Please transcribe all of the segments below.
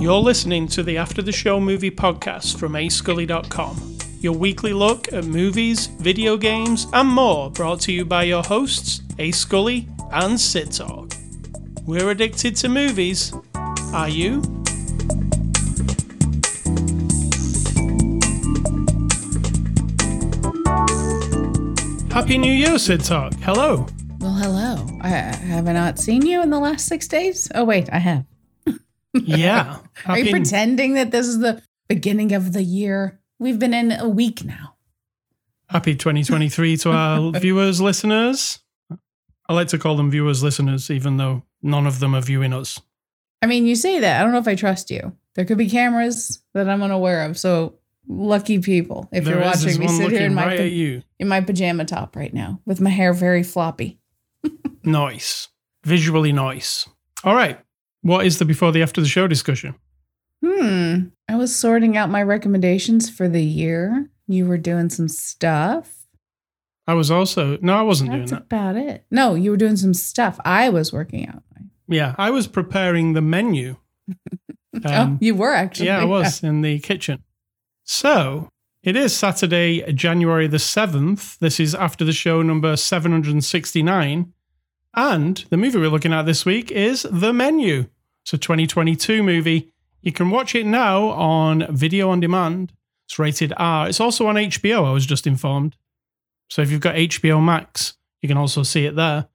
You're listening to the After the Show movie podcast from ascully.com. Your weekly look at movies, video games, and more brought to you by your hosts, A Scully and Sid Talk. We're addicted to movies. Are you? Happy New Year, Sid Talk. Hello. Well, hello. I have I not seen you in the last six days? Oh wait, I have. Yeah. Are you pretending that this is the beginning of the year? We've been in a week now. Happy 2023 to our viewers, listeners. I like to call them viewers, listeners, even though none of them are viewing us. I mean, you say that. I don't know if I trust you. There could be cameras that I'm unaware of. So lucky people if There you're watching me sit here in my right pa- in my pajama top right now with my hair very floppy. Nice. Visually nice. All right. What is the before the after the show discussion? Hmm. I was sorting out my recommendations for the year. You were doing some stuff. I was also, no, I wasn't That's doing that. about it. No, you were doing some stuff. I was working out. Yeah. I was preparing the menu. oh, Um, you were actually. yeah, I was in the kitchen. So it is Saturday, January the 7th. This is after the show number 769. And the movie we're looking at this week is The Menu. It's a 2022 movie. You can watch it now on video on demand. It's rated R. It's also on HBO, I was just informed. So if you've got HBO Max, you can also see it there.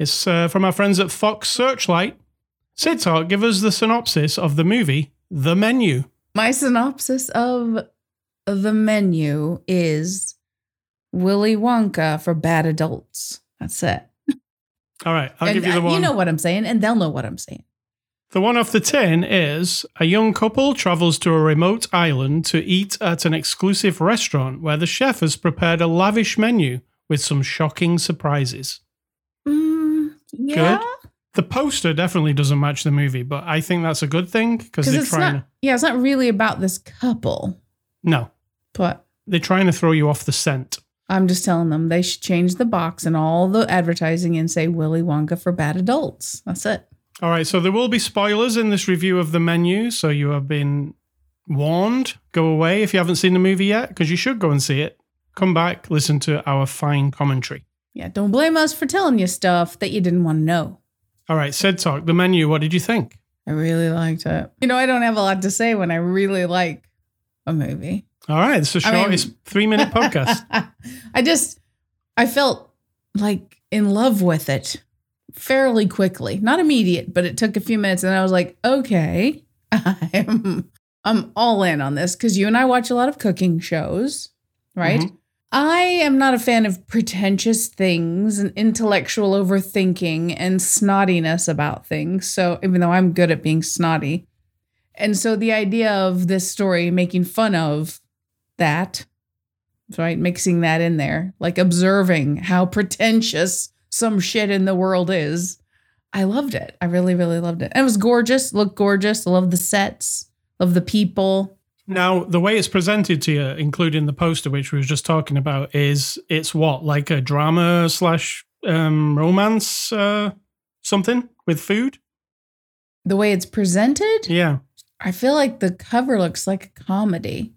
It's uh, from our friends at Fox Searchlight. Sid Talk, give us the synopsis of the movie The Menu. My synopsis of the menu is Willy Wonka for bad adults. That's it. All right, I'll and give you the one. you know what I'm saying, and they'll know what I'm saying. The one off the tin is a young couple travels to a remote island to eat at an exclusive restaurant where the chef has prepared a lavish menu with some shocking surprises. Mm, yeah, The poster definitely doesn't match the movie, but I think that's a good thing because they're it's trying not. to. Yeah, it's not really about this couple, No, but they're trying to throw you off the scent. I'm just telling them they should change the box and all the advertising and say Willy Wonka for bad adults. That's it. All right, so there will be spoilers in this review of the menu, so you have been warned. Go away if you haven't seen the movie yet, because you should go and see it. Come back, listen to our fine commentary. Yeah, don't blame us for telling you stuff that you didn't want to know. All right, Sid Talk, the menu, what did you think? I really liked it. You know, I don't have a lot to say when I really like a movie. All right, it's the I mean- shortest three minute podcast. I just, I felt like in love with it fairly quickly. Not immediate, but it took a few minutes, and I was like, okay, I'm, I'm all in on this because you and I watch a lot of cooking shows, right? Mhm. I am not a fan of pretentious things and intellectual overthinking and snottiness about things. So, even though I'm good at being snotty. And so, the idea of this story making fun of that, right? Mixing that in there, like observing how pretentious some shit in the world is. I loved it. I really, really loved it. And it was gorgeous, looked gorgeous. I love the sets, love the people. Now, the way it's presented to you, including the poster, which we were just talking about, is it's what, like a drama slash um, romance uh, something with food? The way it's presented, Yeah. I feel like the cover looks like a comedy,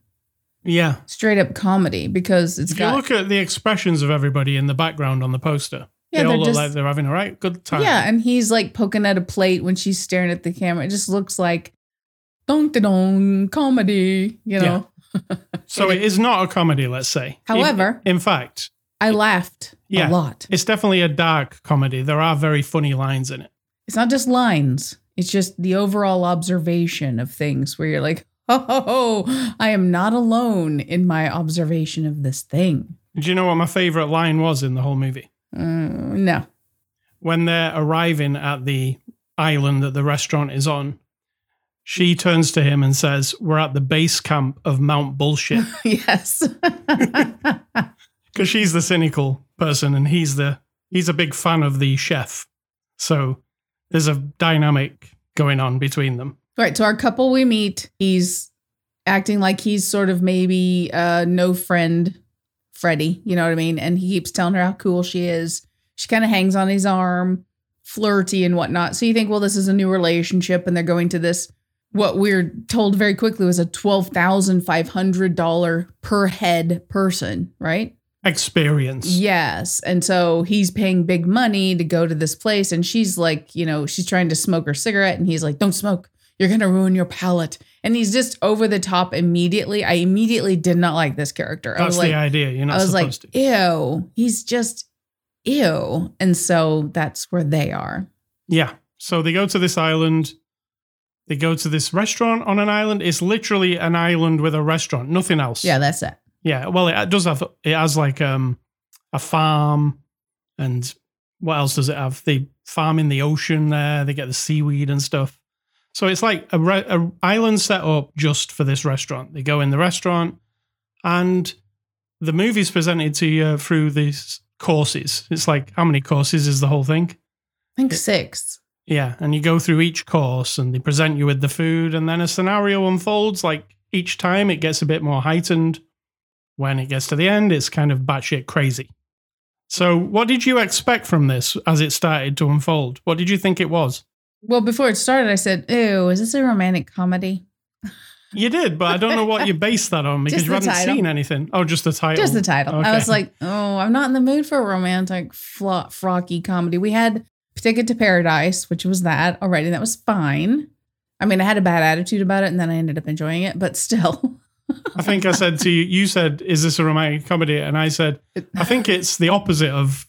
Yeah. straight up comedy, because it's if got you look at the expressions of everybody in the background on the poster, Yeah, they all look just- like they're having a right good time. yeah, and he's like poking at a plate when she's staring at the camera. It just looks like dong da dong comedy, you know. So it is not a comedy, let's say. However- in, in fact, I laughed Yeah. a lot. it's definitely a dark comedy. There are very funny lines in it. It's not just lines. It's just the overall observation of things where you're like, oh, I am not alone in my observation of this thing. Do you know what my favorite line was in the whole movie? Uh, no. When they're arriving at the island that the restaurant is on, she turns to him and says, We're at the base camp of Mount Bullshit. yes. Because she's the cynical person and he's the he's a big fan of the chef. So there's a dynamic going on between them. right. So our couple we meet, he's acting like he's sort of maybe uh no friend Freddie, you know what I mean? And he keeps telling her how cool she is. She kind of hangs on his arm, flirty and whatnot. So you think, well, this is a new relationship, and they're going to this what we're told very quickly was a twelve thousand five hundred dollar per head person, right? Experience. Yes. And so he's paying big money to go to this place. And she's like, you know, she's trying to smoke her cigarette. And he's like, don't smoke. You're going to ruin your palate. And he's just over the top immediately. I immediately did not like this character. I That's was the like, idea. You're not I was like, supposed to. ew. He's just ew. And so that's where they are. Yeah. So they go to this island. They go to this restaurant on an island. It's literally an island with a restaurant, nothing else. Yeah, that's it. Yeah. Well, it does have, it has like um a farm and what else does it have? They farm in the ocean there. They get the seaweed and stuff. So it's like a, re- a island set up just for this restaurant. They go in the restaurant and the movie's presented to you through these courses. It's like, how many courses is the whole thing? I think six. Yeah, and you go through each course and they present you with the food, and then a scenario unfolds. Like each time, it gets a bit more heightened. When it gets to the end, it's kind of batshit crazy. So, what did you expect from this as it started to unfold? What did you think it was? Well, before it started, I said, ew, is this a romantic comedy? You did, but I don't know what you based that on because you haven't title. seen anything. Oh, just the title. Just the title. I was like, oh, I'm not in the mood for a romantic, flo- frocky comedy. We had Ticket to Paradise, which was that already. That was fine. I mean, I had a bad attitude about it, and then I ended up enjoying it, but still. I think I said to you, you said, "Is this a romantic comedy?" And I said, "I think it's the opposite of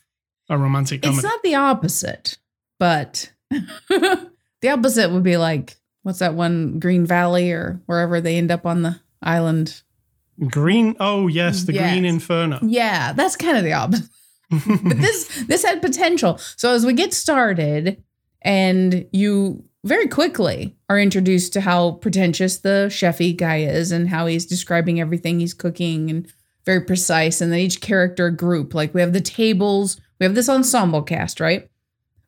a romantic comedy." It's not the opposite, but the opposite would be like, what's that one, Green Valley or wherever they end up on the island? Green. Oh yes, the Yes. Green Inferno. Yeah, that's kind of the opposite. But this this had potential. So as we get started, and you very quickly are introduced to how pretentious the chefy guy is, and how he's describing everything he's cooking, and very precise. And then each character group, like we have the tables, we have this ensemble cast, right?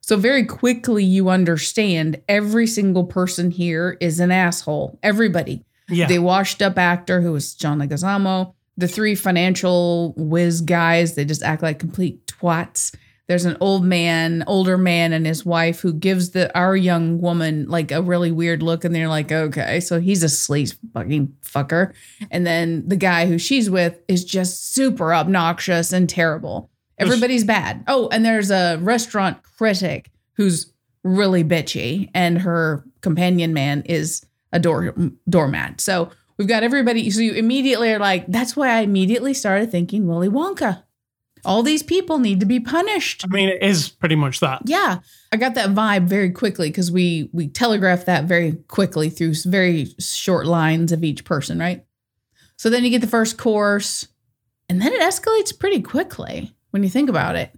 So very quickly you understand every single person here is an asshole. Everybody yeah, the washed up actor who was John Leguizamo, the three financial whiz guys, they just act like complete twats. There's an old man, older man, and his wife who gives the our young woman like a really weird look, and they're like, okay, so he's a sleaze fucking fucker. And then the guy who she's with is just super obnoxious and terrible. Everybody's bad. Oh, and there's a restaurant critic who's really bitchy, and her companion man is a door doormat. So we've got everybody. So you immediately are like, that's why I immediately started thinking Willy Wonka. All these people need to be punished. I mean, it is pretty much that. Yeah, I got that vibe very quickly because we we telegraphed that very quickly through very short lines of each person, right? So then you get the first course, and then it escalates pretty quickly when you think about it.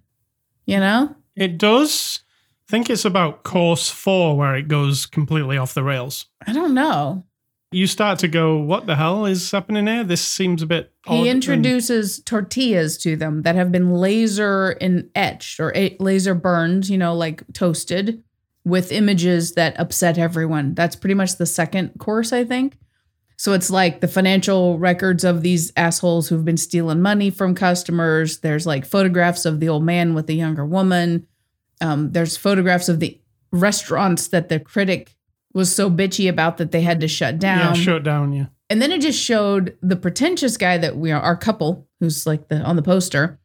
You know? It does. I think it's about course four where it goes completely off the rails. I don't know. You start to go, "What the hell is happening here? This seems a bit." odd He and- introduces tortillas to them that have been laser in etched or a- laser burned, you know, like toasted with images that upset everyone. That's pretty much the second course, I think. So it's like the financial records of these assholes who've been stealing money from customers. There's like photographs of the old man with the younger woman. Um, there's photographs of the restaurants that the critic was so bitchy about that they had to shut down. yeah, shut down. Yeah, And then it just showed the pretentious guy that we are, our couple, who's like the on the poster.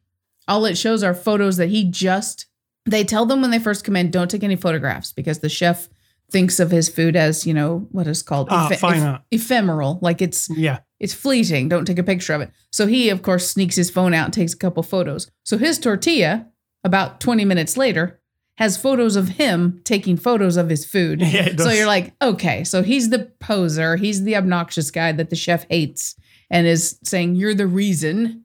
All it shows are photos that he just. They tell them when they first come in, don't take any photographs because the chef thinks of his food as you know what is called Ah, fine eph- ephemeral, like it's yeah. it's fleeting. Don't take a picture of it. So he, of course, sneaks his phone out and takes a couple photos. So his tortilla, about 20 minutes later, has photos of him taking photos of his food. Yeah, So you're like, okay, so he's the poser. He's the obnoxious guy that the chef hates and is saying, you're the reason.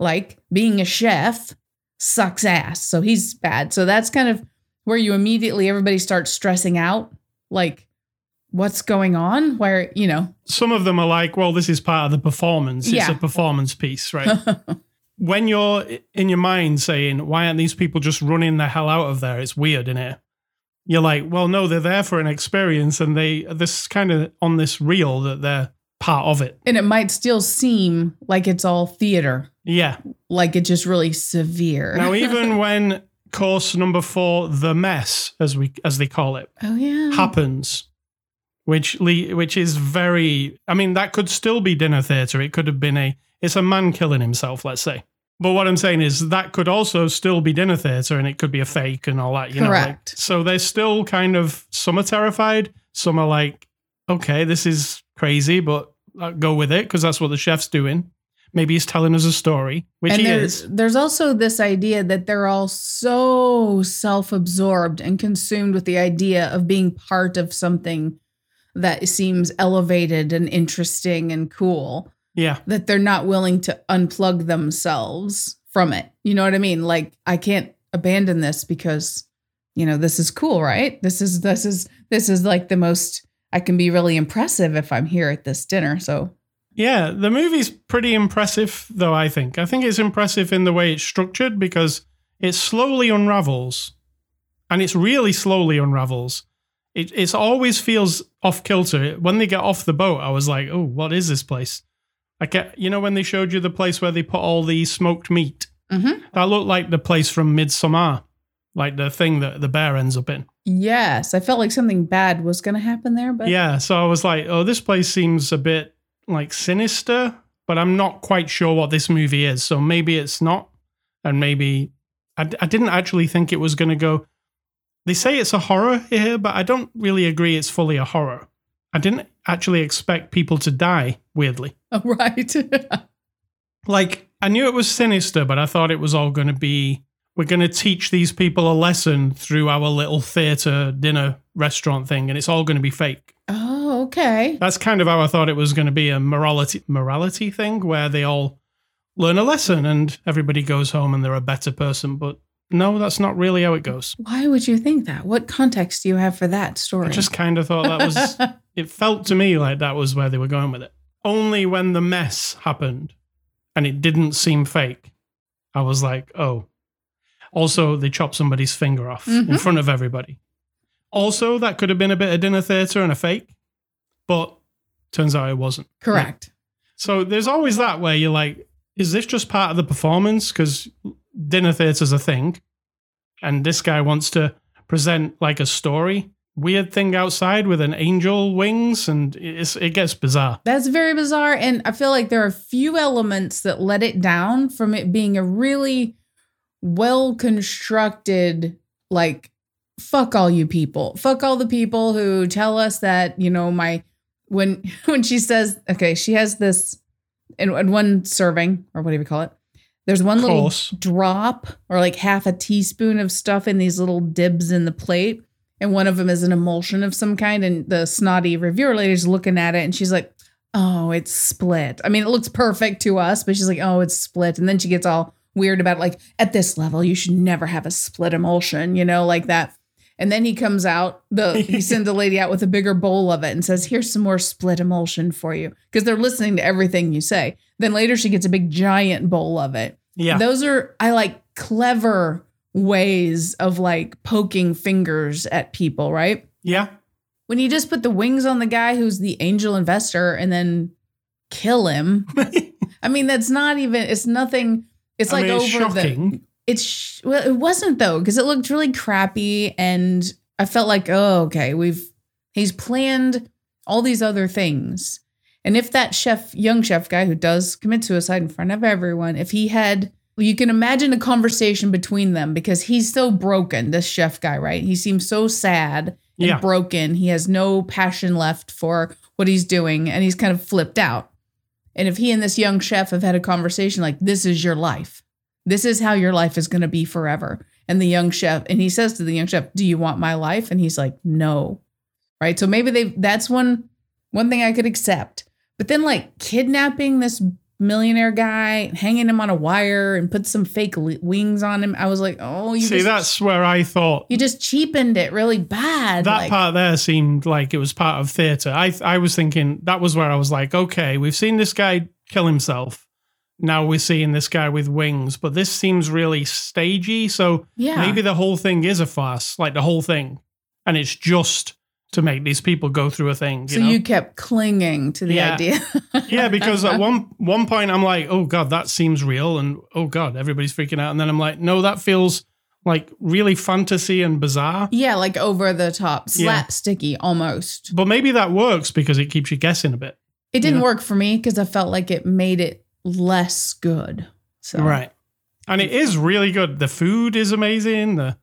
Like being a chef sucks ass. So he's bad. So that's kind of where you immediately, everybody starts stressing out. Like, what's going on? Where, you know, Some of them are like, "Well, this is part of the performance. It's a performance piece, right?" when you're in your mind saying, "Why aren't these people just running the hell out of there?" It's weird, isn't it? You're like, "Well, no, they're there for an experience, and they this kind of on this reel that they're part of it. And it might still seem like it's all theater, Yeah. like it's just really severe. Now, even when course number four, the mess, as we as they call it, oh yeah. happens, which le- which is very. I mean, that could still be dinner theater. It could have been a. It's a man killing himself, let's say. But what I'm saying is that could also still be dinner theater, and it could be a fake and all that. You know, like- Correct. so they're still kind of some are terrified, some are like, okay, this is crazy, but uh, go with it because that's what the chef's doing. Maybe he's telling us a story, which and he there's is. there's also this idea that they're all so self-absorbed and consumed with the idea of being part of something that seems elevated and interesting and cool Yeah, that they're not willing to unplug themselves from it. You know what I mean? Like I can't abandon this because you know, this is cool, right? This is this is this is like the most I can be really impressive if I'm here at this dinner. So Yeah, the movie's pretty impressive, though, I think. I think it's impressive in the way it's structured because it slowly unravels. And it's really slowly unravels. It it's always feels off kilter. When they get off the boat, I was like, oh, what is this place? I get, you know, when they showed you the place where they put all the smoked meat, Mhm. that looked like the place from Midsommar, like the thing that the bear ends up in. yes, I felt like something bad was going to happen there, but Yeah, so I was like, oh, this place seems a bit like sinister, but I'm not quite sure what this movie is. So maybe it's not. And maybe I, I didn't actually think it was going to go. They say it's a horror here, but I don't really agree it's fully a horror. I didn't actually expect people to die, weirdly. Oh, right. Like, I knew it was sinister, but I thought it was all going to be we're going to teach these people a lesson through our little theater dinner restaurant thing, and it's all going to be fake. oh, okay. That's kind of how I thought it was going to be a morality morality thing where they all learn a lesson and everybody goes home and they're a better person. But no, that's not really how it goes. Why would you think that? What context do you have for that story? I just kind of thought that was. it felt to me like that was where they were going with it. Only when the mess happened and it didn't seem fake, I was like, oh. Also, they chopped somebody's finger off in Mhm. front of everybody. Also, that could have been a bit of dinner theater and a fake, but turns out it wasn't. correct. So there's always that where you're like, is this just part of the performance? Because dinner theater's a thing, and this guy wants to present like a story, weird thing outside with an angel wings, and it's, it gets bizarre. That's very bizarre. And I feel like there are a few elements that let it down from it being a really well constructed, like, fuck all you people. Fuck all the people who tell us that, you know, my when when she says, okay, she has this in, in one serving, or whatever you call it. There's one little drop or like half a teaspoon of stuff in these little dibs in the plate. And one of them is an emulsion of some kind. And the snotty reviewer lady's looking at it and she's like, oh, it's split. I mean, it looks perfect to us, but she's like, oh, it's split. And then she gets all weird about like, at this level, you should never have a split emulsion, you know, like that. And then he comes out, the he sends the lady out with a bigger bowl of it and says, Here's some more split emulsion for you. Because they're listening to everything you say. Then later she gets a big giant bowl of it. Yeah. Those are I like clever ways of like poking fingers at people, right? yeah. When you just put the wings on the guy who's the angel investor and then kill him. I mean, that's not even it's nothing it's I like mean, it's over the shocking. it's sh- well it wasn't though because it looked really crappy and i felt like oh okay we've he's planned all these other things and if that chef young chef guy who does commit suicide in front of everyone if he had you can imagine a conversation between them because he's so broken this chef guy right he seems so sad and Yeah. broken he has no passion left for what he's doing and he's kind of flipped out and if he and this young chef have had a conversation like this is your life this is how your life is going to be forever. And the young chef, and he says to the young chef, "Do you want my life?" And he's like, "No." Right? So maybe they that's one one thing I could accept. But then like kidnapping this millionaire guy, hanging him on a wire and put some fake li- wings on him. I was like, "Oh, you See, just, that's where I thought you just cheapened it really bad." that like, part there seemed like it was part of theatre. I I was thinking that was where I was like, okay, we've seen this guy kill himself. Now we're seeing this guy with wings, but this seems really stagey. So yeah. maybe the whole thing is a farce, like the whole thing, and it's just to make these people go through a thing. You So know? you kept clinging to the Yeah. idea. yeah, because at one one point I'm like, oh god, that seems real, and oh god, everybody's freaking out, and then I'm like, no, that feels like really fantasy and bizarre. yeah, like over the top, Yeah. slapsticky almost. But maybe that works because it keeps you guessing a bit. It didn't Yeah. work for me because I felt like it made it less good. So Right. And it is really good. The food is amazing. The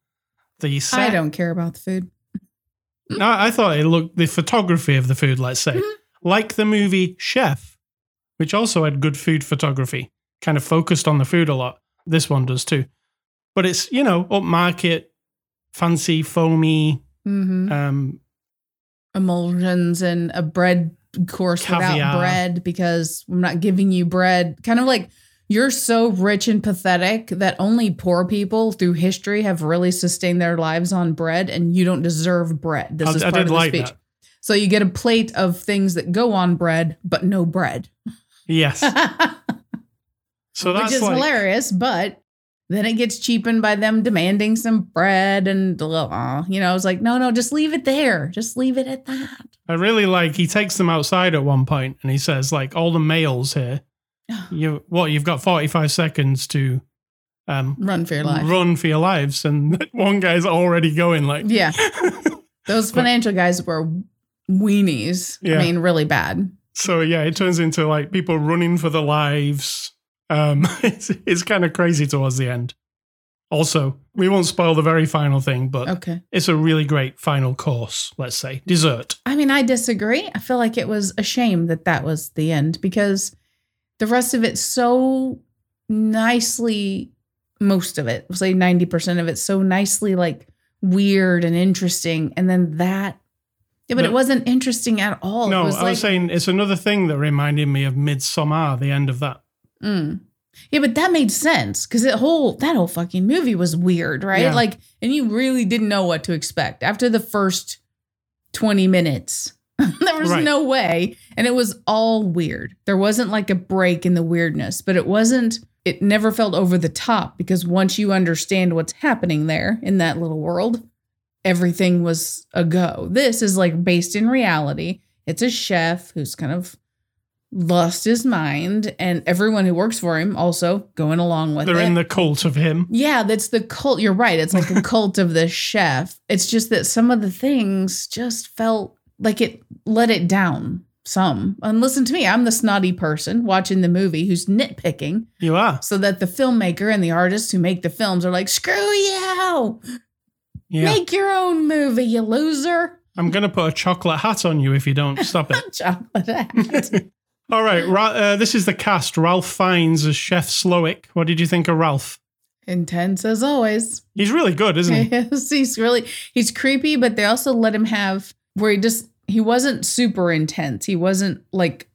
the set. I don't care about the food. I thought it looked the photography of the food, let's say. Mhm. Like the movie Chef, which also had good food photography, kind of focused on the food a lot. This one does too. But it's, you know, upmarket, fancy, foamy, hmm um, Emulsions and a bread course Caviar. without bread because I'm not giving you bread. Kind of like you're so rich and pathetic that only poor people through history have really sustained their lives on bread, and you don't deserve bread. This I, is part of the like speech. that. So you get a plate of things that go on bread, but no bread. Yes. So that's which is like, hilarious. But then it gets cheapened by them demanding some bread, and uh, you know, I was like, no, no, just leave it there. Just leave it at that. I really like he takes them outside at one point and he says, like, all the males here, you what, you've got 45 seconds to um Run for your life. run for your lives. And one guy's already going like Yeah, those financial guys were weenies. Yeah. I mean, really bad. So yeah, it turns into like people running for their lives. Um, it's it's kind of crazy towards the end. Also, we won't spoil the very final thing, but Okay. it's a really great final course. Let's say dessert. I mean, I disagree. I feel like it was a shame that that was the end because the rest of it so nicely, most of it, say 90% of it, so nicely like weird and interesting. And then that, yeah, but No. it wasn't interesting at all. no, it was I like, was saying it's another thing that reminded me of Midsommar. The end of that. Mm. Yeah, but that made sense because that whole that whole fucking movie was weird, right? Yeah. Like, and you really didn't know what to expect after the first twenty minutes. there was Right. no way, and it was all weird. There wasn't like a break in the weirdness, but it wasn't. It never felt over the top because once you understand what's happening there in that little world, everything was a go. This is like based in reality. It's a chef who's kind of lost his mind, and everyone who works for him also going along with it. They're it. in the cult of him. yeah, that's the cult. You're right. It's like a cult of the chef. It's just that some of the things just felt like it let it down some. And listen to me, I'm the snotty person watching the movie who's nitpicking You are. so that the filmmaker and the artists who make the films are like, screw you, Yeah. make your own movie, you loser. I'm gonna put a chocolate hat on you if you don't stop it. Chocolate hat. All right, uh, this is the cast. Ralph Fiennes as Chef Slowik. What did you think of Ralph? Intense as always. He's really good, isn't he? Yes, he's really he's creepy, but they also let him have where he just he wasn't super intense. He wasn't like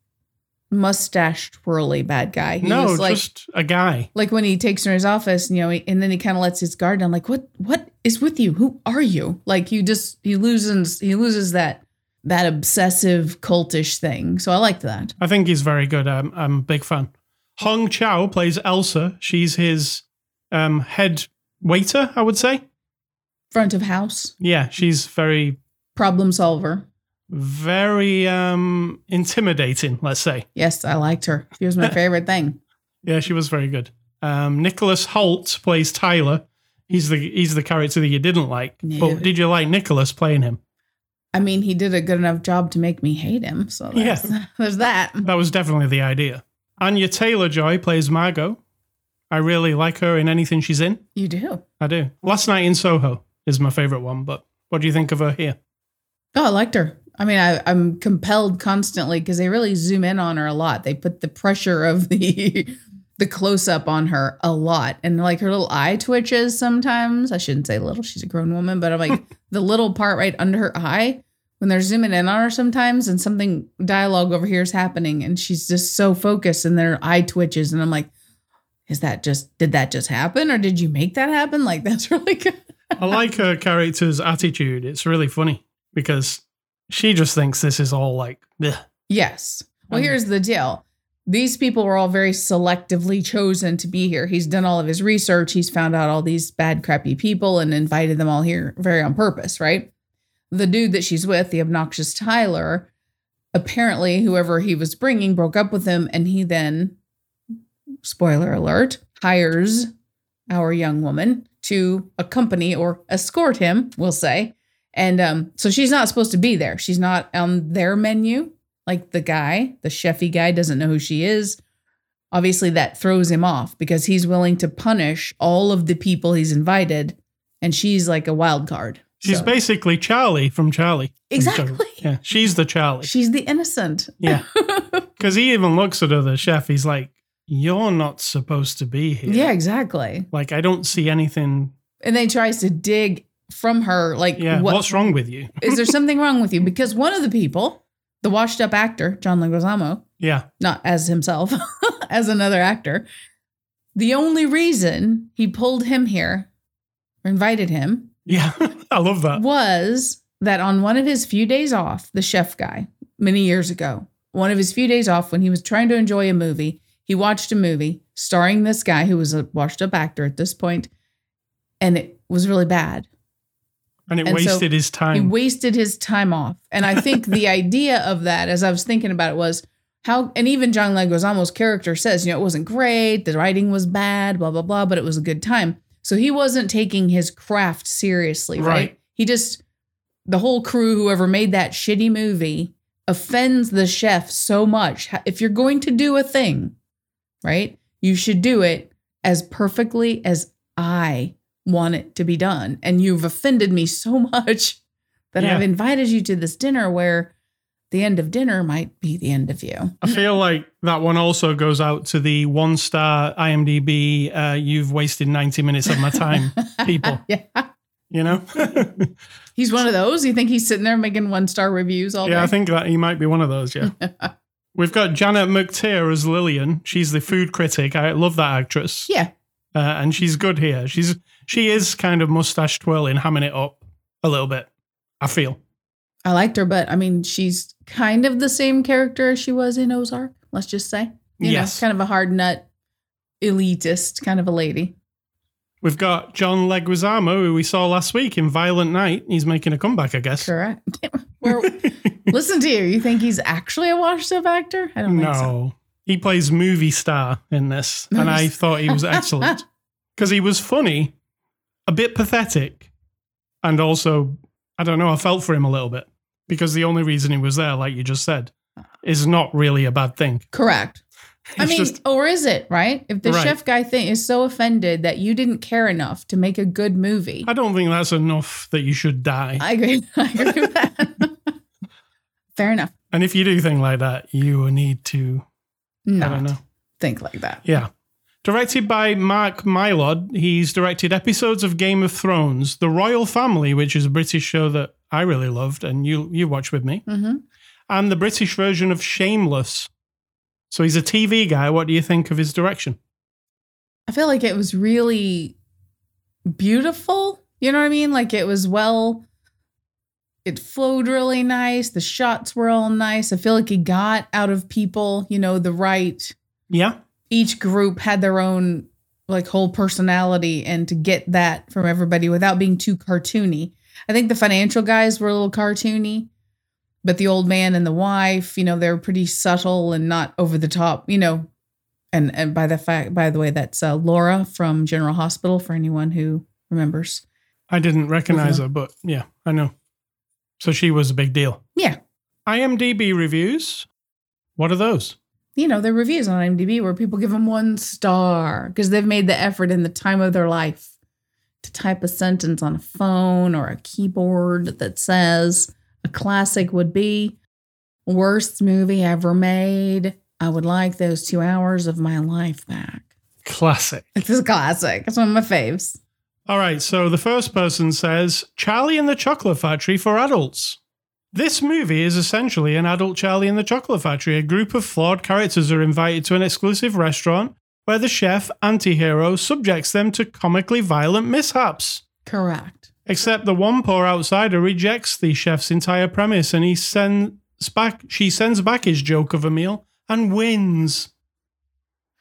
mustache twirly bad guy. He no, was like just a guy. like when he takes her in his office, you know, he- and then he kind of lets his guard down. Like, what what is with you? Who are you? Like you just he loses he loses that that obsessive cultish thing. So I liked that. I think he's very good. I'm, I'm a big fan. Hong Chau plays Elsa. She's his um, head waiter, I would say. Front of house Yeah, she's very, problem solver. Very um, intimidating, let's say. Yes, I liked her. She was my favorite thing. Yeah, she was very good. Um, Nicholas Hoult plays Tyler. He's the he's the character that you didn't like. No. But did you like Nicholas playing him? I mean, he did a good enough job to make me hate him. So there's, there's that. That was definitely the idea. Anya Taylor Joy plays Margot. I really like her in anything she's in. You do. I do. Last Night in Soho is my favorite one, but what do you think of her here? Oh, I liked her. I mean, I, I'm compelled constantly because they really zoom in on her a lot. They put the pressure of the the close up on her a lot, and like her little eye twitches sometimes. I shouldn't say little; she's a grown woman, but I'm like the little part right under her eye when they're zooming in on her sometimes, and something dialogue over here is happening, and she's just so focused, and their eye twitches, and I'm like, is that just did that just happen, or did you make that happen? Like that's really good. I like her character's attitude. It's really funny because she just thinks this is all like, "Bleh." Yes. Well, Um, here's the deal. These people were all very selectively chosen to be here. He's done all of his research. He's found out all these bad, crappy people and invited them all here very on purpose, right? the dude that she's with, the obnoxious Tyler, apparently whoever he was bringing broke up with him, and he then, spoiler alert, hires our young woman to accompany or escort him, we'll say. And um, so she's not supposed to be there. She's not on their menu. Like the guy, the chefy guy, doesn't know who she is. Obviously, that throws him off because he's willing to punish all of the people he's invited, and she's like a wild card. She's So- basically Charlie from Charlie. Exactly. Yeah, she's the Charlie. she's the innocent. Yeah. Because he even looks at her, the chef. He's like, You're not supposed to be here. Yeah, exactly. Like, I don't see anything. And then he tries to dig from her, like, Yeah. what- what's wrong with you? is there something wrong with you? Because one of the people, the washed up actor, John Leguizamo, Yeah. not as himself, as another actor, the only reason he pulled him here or invited him Yeah. I love that. was that on one of his few days off, the chef guy, many years ago, one of his few days off when he was trying to enjoy a movie, he watched a movie starring this guy who was a washed up actor at this point, and it was really bad. And it And so wasted his time. He wasted his time off. And I think the idea of that, as I was thinking about it, was how, and even John Leguizamo's character says, you know, it wasn't great, the writing was bad, blah, blah, blah, but it was a good time. So he wasn't taking his craft seriously, right? Right. He just, the whole crew, whoever made that shitty movie, offends the chef so much. If you're going to do a thing, right, you should do it as perfectly as I want it to be done. And you've offended me so much that Yeah. I've invited you to this dinner where the end of dinner might be the end of you. I feel like that one also goes out to the one star IMDb, uh, you've wasted 90 minutes of my time people, yeah. you know? He's one of those. You think he's sitting there making one star reviews all yeah, I think that he might be one of those, yeah. We've got Janet McTeer as Lillian. She's the food critic. I love that actress. yeah. Uh, and she's good here. She's she is kind of mustache twirling, hamming it up a little bit. I feel. I liked her, but I mean, she's kind of the same character as she was in Ozark, let's just say. You Yes. know, kind of a hard nut, elitist kind of a lady. We've got John Leguizamo, who we saw last week in Violent Night. He's making a comeback, I guess. Correct. Listen to you. You think he's actually a washed up actor? I don't think so. no, he plays movie star in this, and I thought he was excellent because he was funny, a bit pathetic, and also I don't know. I felt for him a little bit because the only reason he was there, like you just said, is not really a bad thing. Correct. I mean, just- or is it, right? If the Right. chef guy thing is so offended that you didn't care enough to make a good movie. I don't think that's enough that you should die. I agree. I agree with that. Fair enough. and if you do things like that, you need to. I don't Not know. think like that. Yeah. Directed by Mark Mylod, he's directed episodes of Game of Thrones, The Royle Family, which is a British show that I really loved and you you watched with me, hmm and the British version of Shameless. So he's a TV guy. What do you think of his direction? I feel like it was really beautiful. You know what I mean? Like it was well, it flowed really nice. The shots were all nice. I feel like he got out of people, you know, the right. Yeah. Each group had their own like whole personality, and to get that from everybody without being too cartoony. I think the financial guys were a little cartoony, but the old man and the wife, you know, they're pretty subtle and not over the top, you know. And and by the fact, by the way, that's uh, Laura from General Hospital for anyone who remembers. I didn't recognize her, but yeah, I know. So she was a big deal. Yeah, IMDb reviews. What are those? You know, the reviews on IMDb where people give them one star because they've made the effort in the time of their life to type a sentence on a phone or a keyboard that says a classic would be worst movie ever made. I would like those two hours of my life back. Classic. It's a classic. It's one of my faves. All right, so the first person says Charlie and the Chocolate Factory for adults. This movie is essentially an adult Charlie and the Chocolate Factory. A group of flawed characters are invited to an exclusive restaurant where the chef, anti-hero, subjects them to comically violent mishaps. Correct. Except the one poor outsider rejects the chef's entire premise and he sends back she sends back his joke of a meal and wins.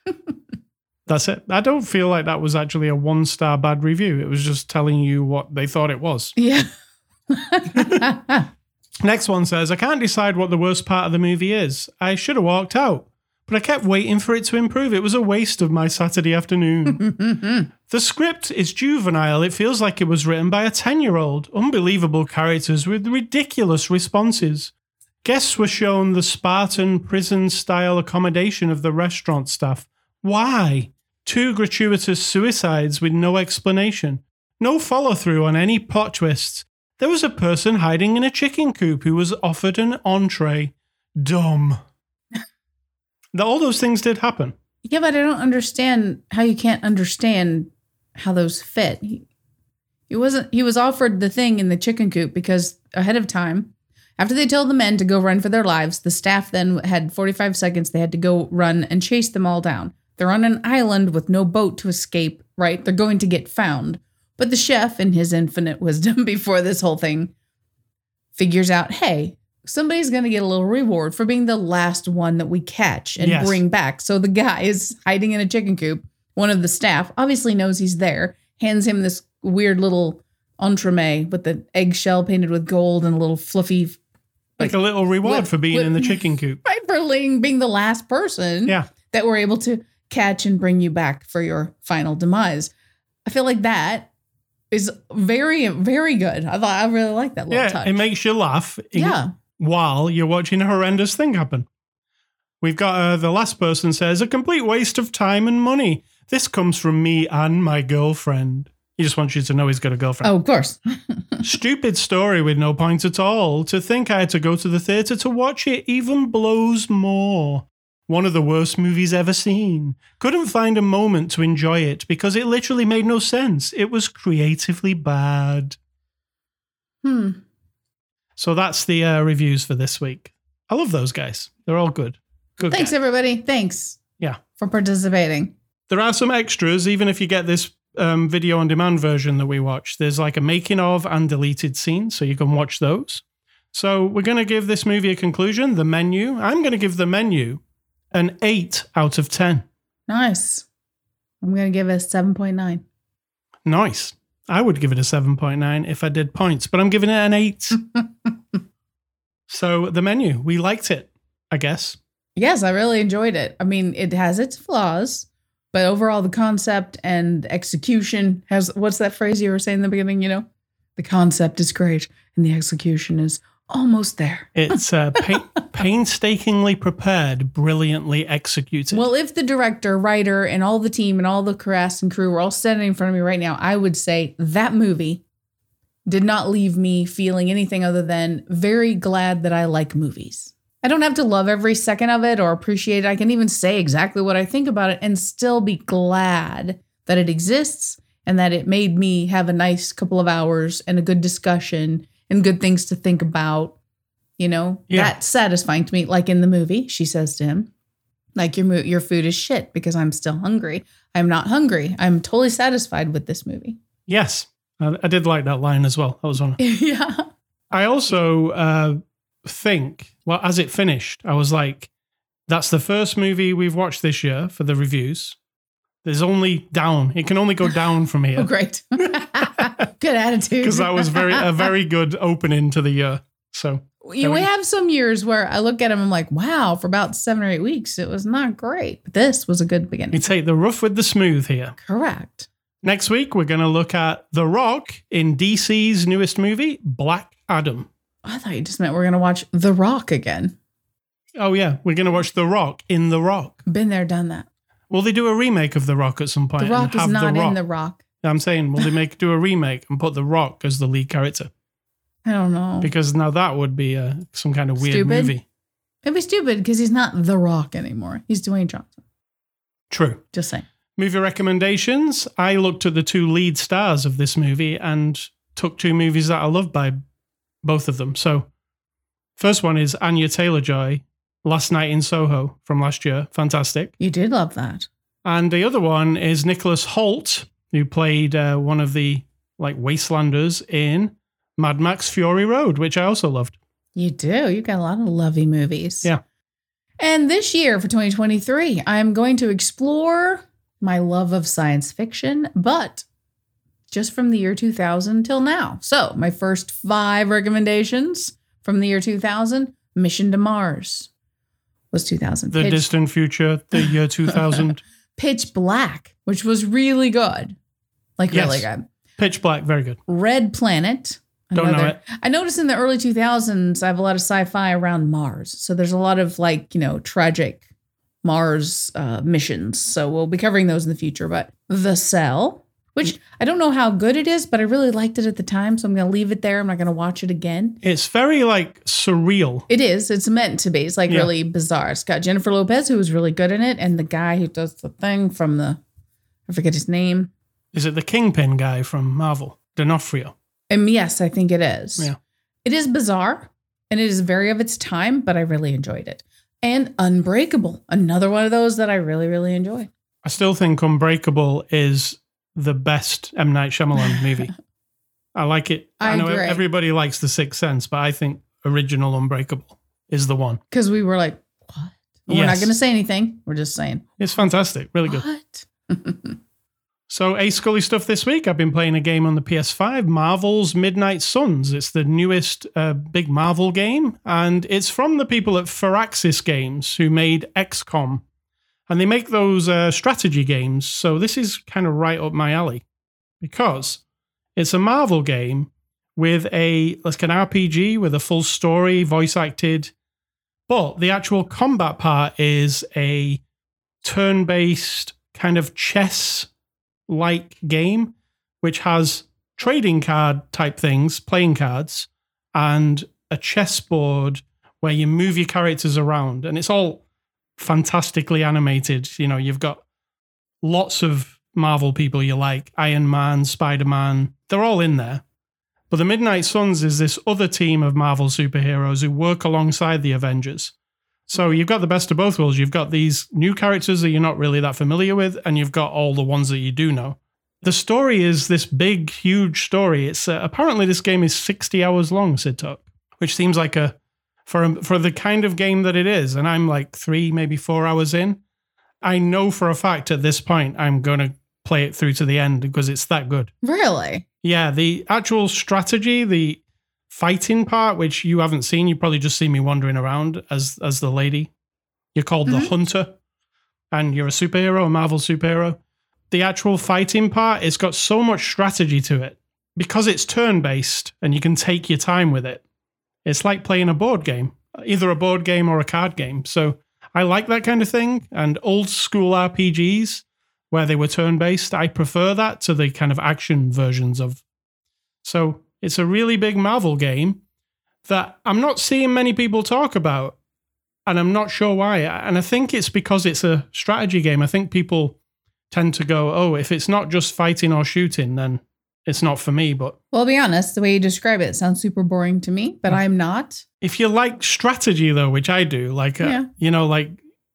That's it. I don't feel like that was actually a one star bad review. It was just telling you what they thought it was. Yeah. Next one says, I can't decide what the worst part of the movie is. I should have walked out, but I kept waiting for it to improve. It was a waste of my Saturday afternoon. the script is juvenile. It feels like it was written by a 10 year old. Unbelievable characters with ridiculous responses. Guests were shown the Spartan prison style accommodation of the restaurant staff. Why? Two gratuitous suicides with no explanation. No follow through on any plot twists. There was a person hiding in a chicken coop who was offered an entree. Dumb. All those things did happen. yeah, but I don't understand how you can't understand how those fit. He, he wasn't. He was offered the thing in the chicken coop because ahead of time, after they told the men to go run for their lives, the staff then had 45 seconds. They had to go run and chase them all down. They're on an island with no boat to escape. Right? They're going to get found. But the chef, in his infinite wisdom before this whole thing, figures out, hey, somebody's going to get a little reward for being the last one that we catch and Yes. bring back. So the guy is hiding in a chicken coop. One of the staff obviously knows he's there, hands him this weird little entremet with the eggshell painted with gold and a little fluffy, Like a little reward for being in the chicken coop. right, for being being the last person Yeah. that we're able to catch and bring you back for your final demise. I feel like that is very, very good. I thought I really like that little Yeah. touch. It makes you laugh yeah. while you're watching a horrendous thing happen. We've got uh, the last person says, a complete waste of time and money. This comes from me and my girlfriend. He just wants you to know he's got a girlfriend. Oh, of course. Stupid story with no point at all. To think I had to go to the theatre to watch it even blows more. One of the worst movies ever seen. Couldn't find a moment to enjoy it because it literally made no sense. It was creatively bad. Hmm. So that's the uh, reviews for this week. I love those guys. They're all good. Good Thanks, guys. everybody. Thanks. Yeah. For participating. There are some extras, even if you get this um, video on demand version that we watch. There's like a making of and deleted scene, so you can watch those. So we're going to give this movie a conclusion. The menu. I'm going to give the menu an eight out of ten. Nice. I'm going to give it a 7.9. Nice. I would give it a seven point nine if I did points, but I'm giving it an eight. so the menu, we liked it. I guess. Yes, I really enjoyed it. I mean, it has its flaws, but overall, the concept and execution has what's that phrase you were saying in the beginning? You know, the concept is great and the execution is almost there. It's uh, pa- painstakingly prepared, brilliantly executed. Well, if the director, writer, and all the team and all the cast and crew were all standing in front of me right now, I would say that movie did not leave me feeling anything other than very glad that I like movies. I don't have to love every second of it or appreciate it. I can even say exactly what I think about it and still be glad that it exists and that it made me have a nice couple of hours and a good discussion and good things to think about. You know, Yeah. that's satisfying to me. Like in the movie, she says to him, like your mo- your food is shit because I'm still hungry. I'm not hungry. I'm totally satisfied with this movie. yes, I, I did like that line as well. That was one. yeah. I also uh, think, well, as it finished, I was like, that's the first movie we've watched this year for the reviews. There's only down. It can only go down from oh, here. Oh, great. good attitude. because that was very a very good opening to the year. So You, we have some years where I look at them, I'm like, wow, for about seven or eight weeks, it was not great. But this was a good we beginning. take the rough with the smooth here. Correct. Next week, we're going to look at The Rock in DC's newest movie, Black Adam. I thought you just meant we're going to watch The Rock again. Oh, yeah, we're going to watch The Rock in The Rock. Been there, done that. Will they do a remake of The Rock at some point? The Rock is not the Rock? in The Rock. I'm saying, will they make do a remake and put The Rock as the lead character? I don't know. Because now that would be uh, some kind of weird Stupid. movie. It'd be stupid because he's not The Rock anymore. He's Dwayne Johnson. True. Just saying. Movie recommendations. I looked at the two lead stars of this movie and took two movies that I love by both of them. So, first one is Anya Taylor Joy, Last Night in Soho from last year. Fantastic. You did love that. And the other one is Nicholas Hoult, who played uh, one of the like wastelanders in Mad Max Fury Road, which I also loved. You do. You got a lot of lovey movies. Yeah. And this year for 2023, I'm going to explore my love of science fiction, but just from the year 2000 till now. So, my first five recommendations from the year 2000 Mission to Mars was 2000. The Pitch, distant future, the year 2000. Pitch Black, which was really good. Like, Yes. really good. Pitch Black, very good. Red Planet. Don't know it. I noticed in the early 2000s, I have a lot of sci fi around Mars. So there's a lot of like, you know, tragic Mars uh, missions. So we'll be covering those in the future. But The Cell, which mm. I don't know how good it is, but I really liked it at the time. So I'm going to leave it there. I'm not going to watch it again. It's very like surreal. It is. It's meant to be. It's like Yeah. really bizarre. It's got Jennifer Lopez, who was really good in it, and the guy who does the thing from the, I forget his name. Is it the Kingpin guy from Marvel? D'Onofrio. And yes, I think it is. Yeah. It is bizarre and it is very of its time, but I really enjoyed it. And Unbreakable, another one of those that I really, really enjoy. I still think Unbreakable is the best M. Night Shyamalan movie. I like it. I know agree. everybody likes The Sixth Sense, but I think original Unbreakable is the one. Because we were like, what? We're not going to say anything. We're just saying, It's fantastic. Really good. So, Ascully stuff this week. I've been playing a game on the PS5, Marvel's Midnight Suns. It's the newest uh, big Marvel game, and it's from the people at Firaxis Games who made XCOM. And they make those uh, strategy games. So, this is kind of right up my alley because it's a Marvel game with a like an RPG with a full story, voice acted. But the actual combat part is a turn based kind of chess like game, which has trading card type things, playing cards, and a chessboard where you move your characters around. And it's all fantastically animated. You know, you've got lots of Marvel people you like Iron Man, Spider Man, they're all in there. But the Midnight Suns is this other team of Marvel superheroes who work alongside the Avengers. So you've got the best of both worlds. You've got these new characters that you're not really that familiar with, and you've got all the ones that you do know. The story is this big, huge story. It's uh, apparently this game is 60 hours long, Sid Talk, which seems like a for a, for the kind of game that it is. And I'm like three, maybe four hours in. I know for a fact at this point I'm going to play it through to the end because it's that good. Really? Yeah, the actual strategy, the fighting part, which you haven't seen, you probably just see me wandering around as as the lady. You're called the Mhm. Hunter, and you're a superhero, a Marvel superhero. The actual fighting part, it's got so much strategy to it because it's turn based and you can take your time with it. It's like playing a board game, either a board game or a card game. So I like that kind of thing. And old school RPGs where they were turn based, I prefer that to the kind of action versions of. So it's a really big Marvel game that I'm not seeing many people talk about. And I'm not sure why. And I think it's because it's a strategy game. I think people tend to go, oh, if it's not just fighting or shooting, then it's not for me. But Well, I'll be honest, the way you describe it, it sounds super boring to me, but. I'm not. if you like strategy though which i do like uh, Yeah. you know like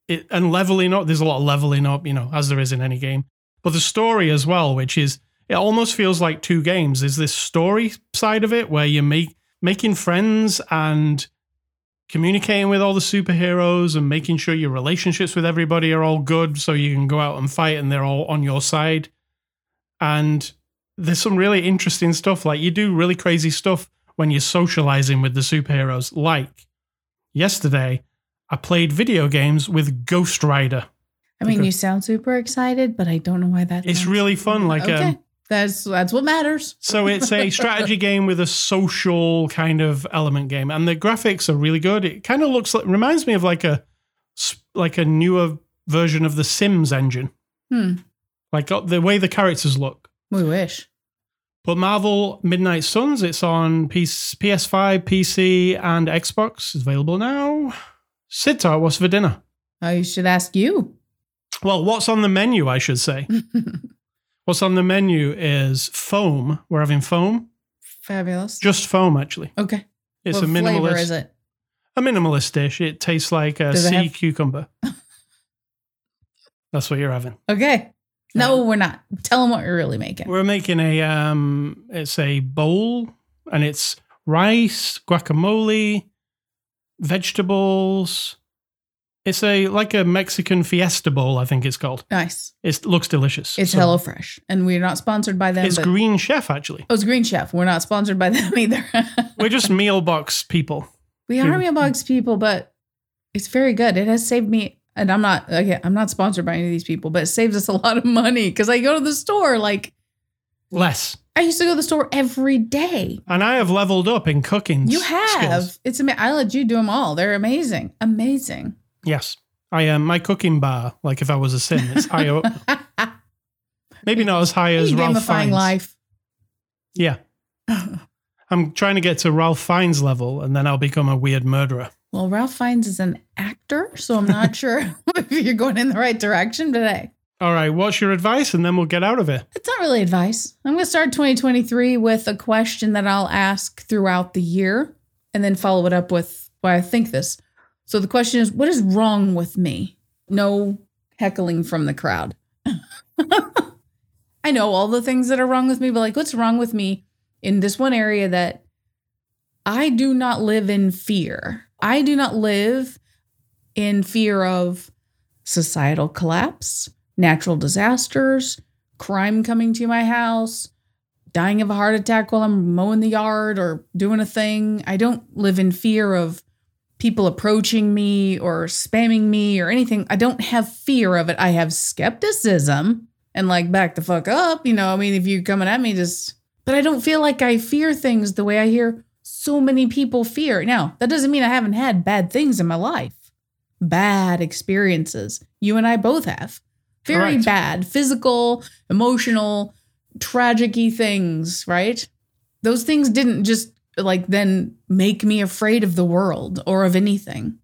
it and leveling up there's a lot of leveling up you know as there is in any game but the story as well which is it almost feels like two games there's this story side of it where you're make, making friends and communicating with all the superheroes and making sure your relationships with everybody are all good so you can go out and fight and they're all on your side and there's some really interesting stuff like you do really crazy stuff when you're socializing with the superheroes. Like yesterday, I played video games with Ghost Rider. I mean, you sound super excited, but I don't know why that. It's really fun. Like, okay, um, that's that's what matters. so it's a strategy game with a social kind of element game, and the graphics are really good. It kind of looks like reminds me of like a like a newer version of the Sims engine, Hmm. like uh, the way the characters look. We wish. But Marvel Midnight Suns, it's on PS- PS5, PC, and Xbox. It's available now. Sitar, what's for dinner? I should ask you. Well, what's on the menu, I should say. what's on the menu is foam. We're having foam. Fabulous. Just foam, actually. Okay. It's what a minimalist. flavor is it? A minimalist dish. It tastes like a Does sea have- cucumber. That's what you're having. Okay. No, we're not. Tell them what you're really making. We're making a um it's a bowl and it's rice, guacamole, vegetables. It's a like a Mexican fiesta bowl, I think it's called. Nice. It looks delicious. It's So- HelloFresh, and we're not sponsored by them. It's but- Green Chef, actually. Oh, it's Green Chef. We're not sponsored by them either. We're just meal box people. we are meal box people, but it's very good. It has saved me, and I'm not okay. I'm not sponsored by any of these people, but it saves us a lot of money because I go to the store like Less. I used to go to the store every day. And I have leveled up in cooking. You have. skills. It's ama- I let you do them all. They're amazing, amazing. Yes. I am my cooking bar, like if I was a Sim, it's high up. Maybe not as high as Ralph Fiennes. life. Yeah. I'm trying to get to Ralph Fiennes level and then I'll become a weird murderer. Well, Ralph Fiennes is an actor, so I'm not sure if you're going in the right direction. today. All right, what's your advice? And then we'll get out of it. it's not really advice. I'm going to start 2023 with a question that I'll ask throughout the year and then follow it up with why I think this. So the question is, what is wrong with me? No heckling from the crowd. I know all the things that are wrong with me, but like, what's wrong with me in this one area that I do not live in fear? I do not live in fear of societal collapse, natural disasters, crime coming to my house, dying of a heart attack while I'm mowing the yard or doing a thing. I don't live in fear of people approaching me or spamming me or anything. I don't have fear of it. I have skepticism and like back the fuck up. You know, I mean, if you're coming at me, just, but I don't feel like I fear things the way I hear so many people fear. Now, that doesn't mean I haven't had bad things in my life, bad experiences. You and I both have. Very Correct. bad, physical, emotional, tragic things, right? Those things didn't just like then make me afraid of the world or of anything.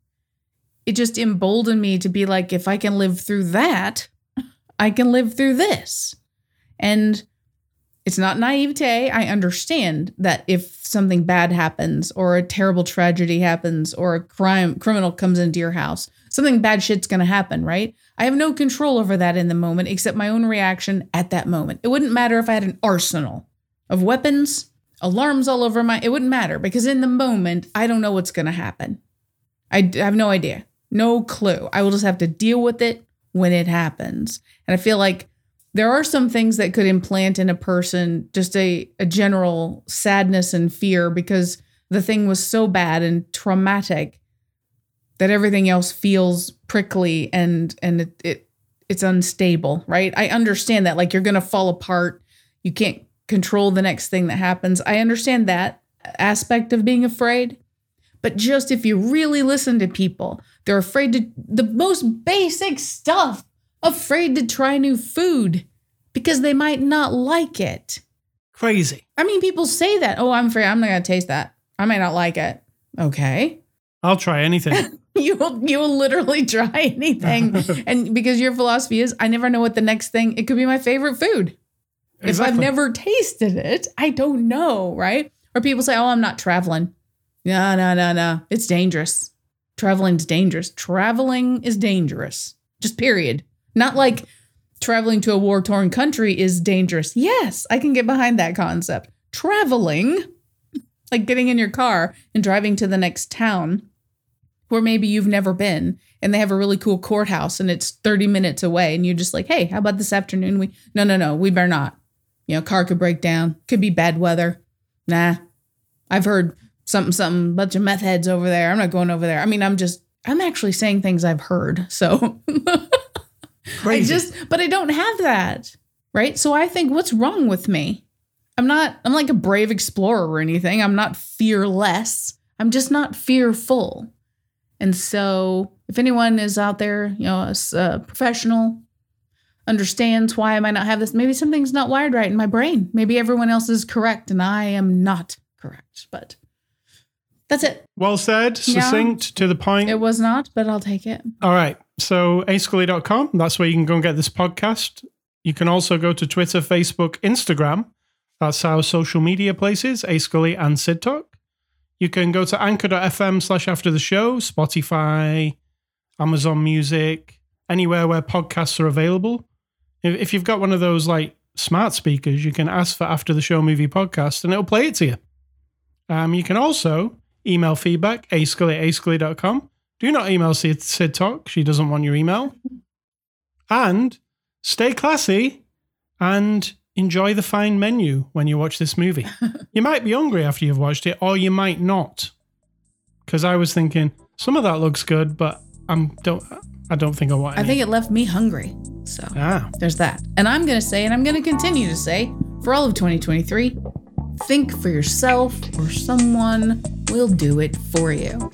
It just emboldened me to be like, if I can live through that, I can live through this. And it's not naivete. I understand that if something bad happens or a terrible tragedy happens or a crime criminal comes into your house, something bad shit's going to happen, right? I have no control over that in the moment except my own reaction at that moment. It wouldn't matter if I had an arsenal of weapons, alarms all over my it wouldn't matter because in the moment I don't know what's going to happen. I have no idea. No clue. I will just have to deal with it when it happens. And I feel like there are some things that could implant in a person just a, a general sadness and fear because the thing was so bad and traumatic that everything else feels prickly and and it, it it's unstable right? I understand that like you're gonna fall apart. You can't control the next thing that happens. I understand that aspect of being afraid. But just if you really listen to people they're afraid to the most basic stuff afraid to try new food because they might not like it. Crazy. i mean people say that oh i'm afraid i'm not gonna taste that. I might not like it. Okay. I'll try anything. you will you will literally try anything. And because your philosophy is i never know what the next thing it could be my favorite food. If i've never tasted it i don't know right? Or people say oh i'm not traveling. No no no no. It's dangerous. Traveling's dangerous. Traveling is dangerous. Just period not like traveling to a war torn country is dangerous. Yes i can get behind that concept. Traveling like getting in your car and driving to the next town where maybe you've never been and they have a really cool courthouse and it's 30 minutes away and you're just like hey how about this afternoon? We no no no we better not. You know car could break down. Could be bad weather. Nah. I've heard something something bunch of meth heads over there. I'm not going over there. I mean i'm just i'm actually saying things i've heard so i just but i don't have that right so i think what's wrong with me i'm not i'm like a brave explorer or anything i'm not fearless i'm just not fearful and so, if anyone is out there, you know, a professional, understands why I might not have this, maybe something's not wired right in my brain. Maybe everyone else is correct and I am not correct. But that's it. well said, Yeah. succinct, to the point. It was not, but I'll take it. All right. So, ascully.com, that's where you can go and get this podcast. You can also go to Twitter, Facebook, Instagram. That's our social media places, Ascully and Sid Talk. You can go to anchor.fm slash after the show, Spotify, Amazon Music, anywhere where podcasts are available. If, you've got one of those like smart speakers, you can ask for after the show movie podcast and it'll play it to you. Um, you can also email feedback, ascully at ascully.com. Do not email Sid, Sid Talk. She doesn't want your email. And stay classy and enjoy the fine menu when you watch this movie. you might be hungry after you've watched it, or you might not. Because I was thinking some of that looks good, but I'm don't I don't think I want. I think it left me hungry. So ah, there's that. And I'm going to say, and I'm going to continue to say, for all of 2023, think for yourself or someone will do it for you.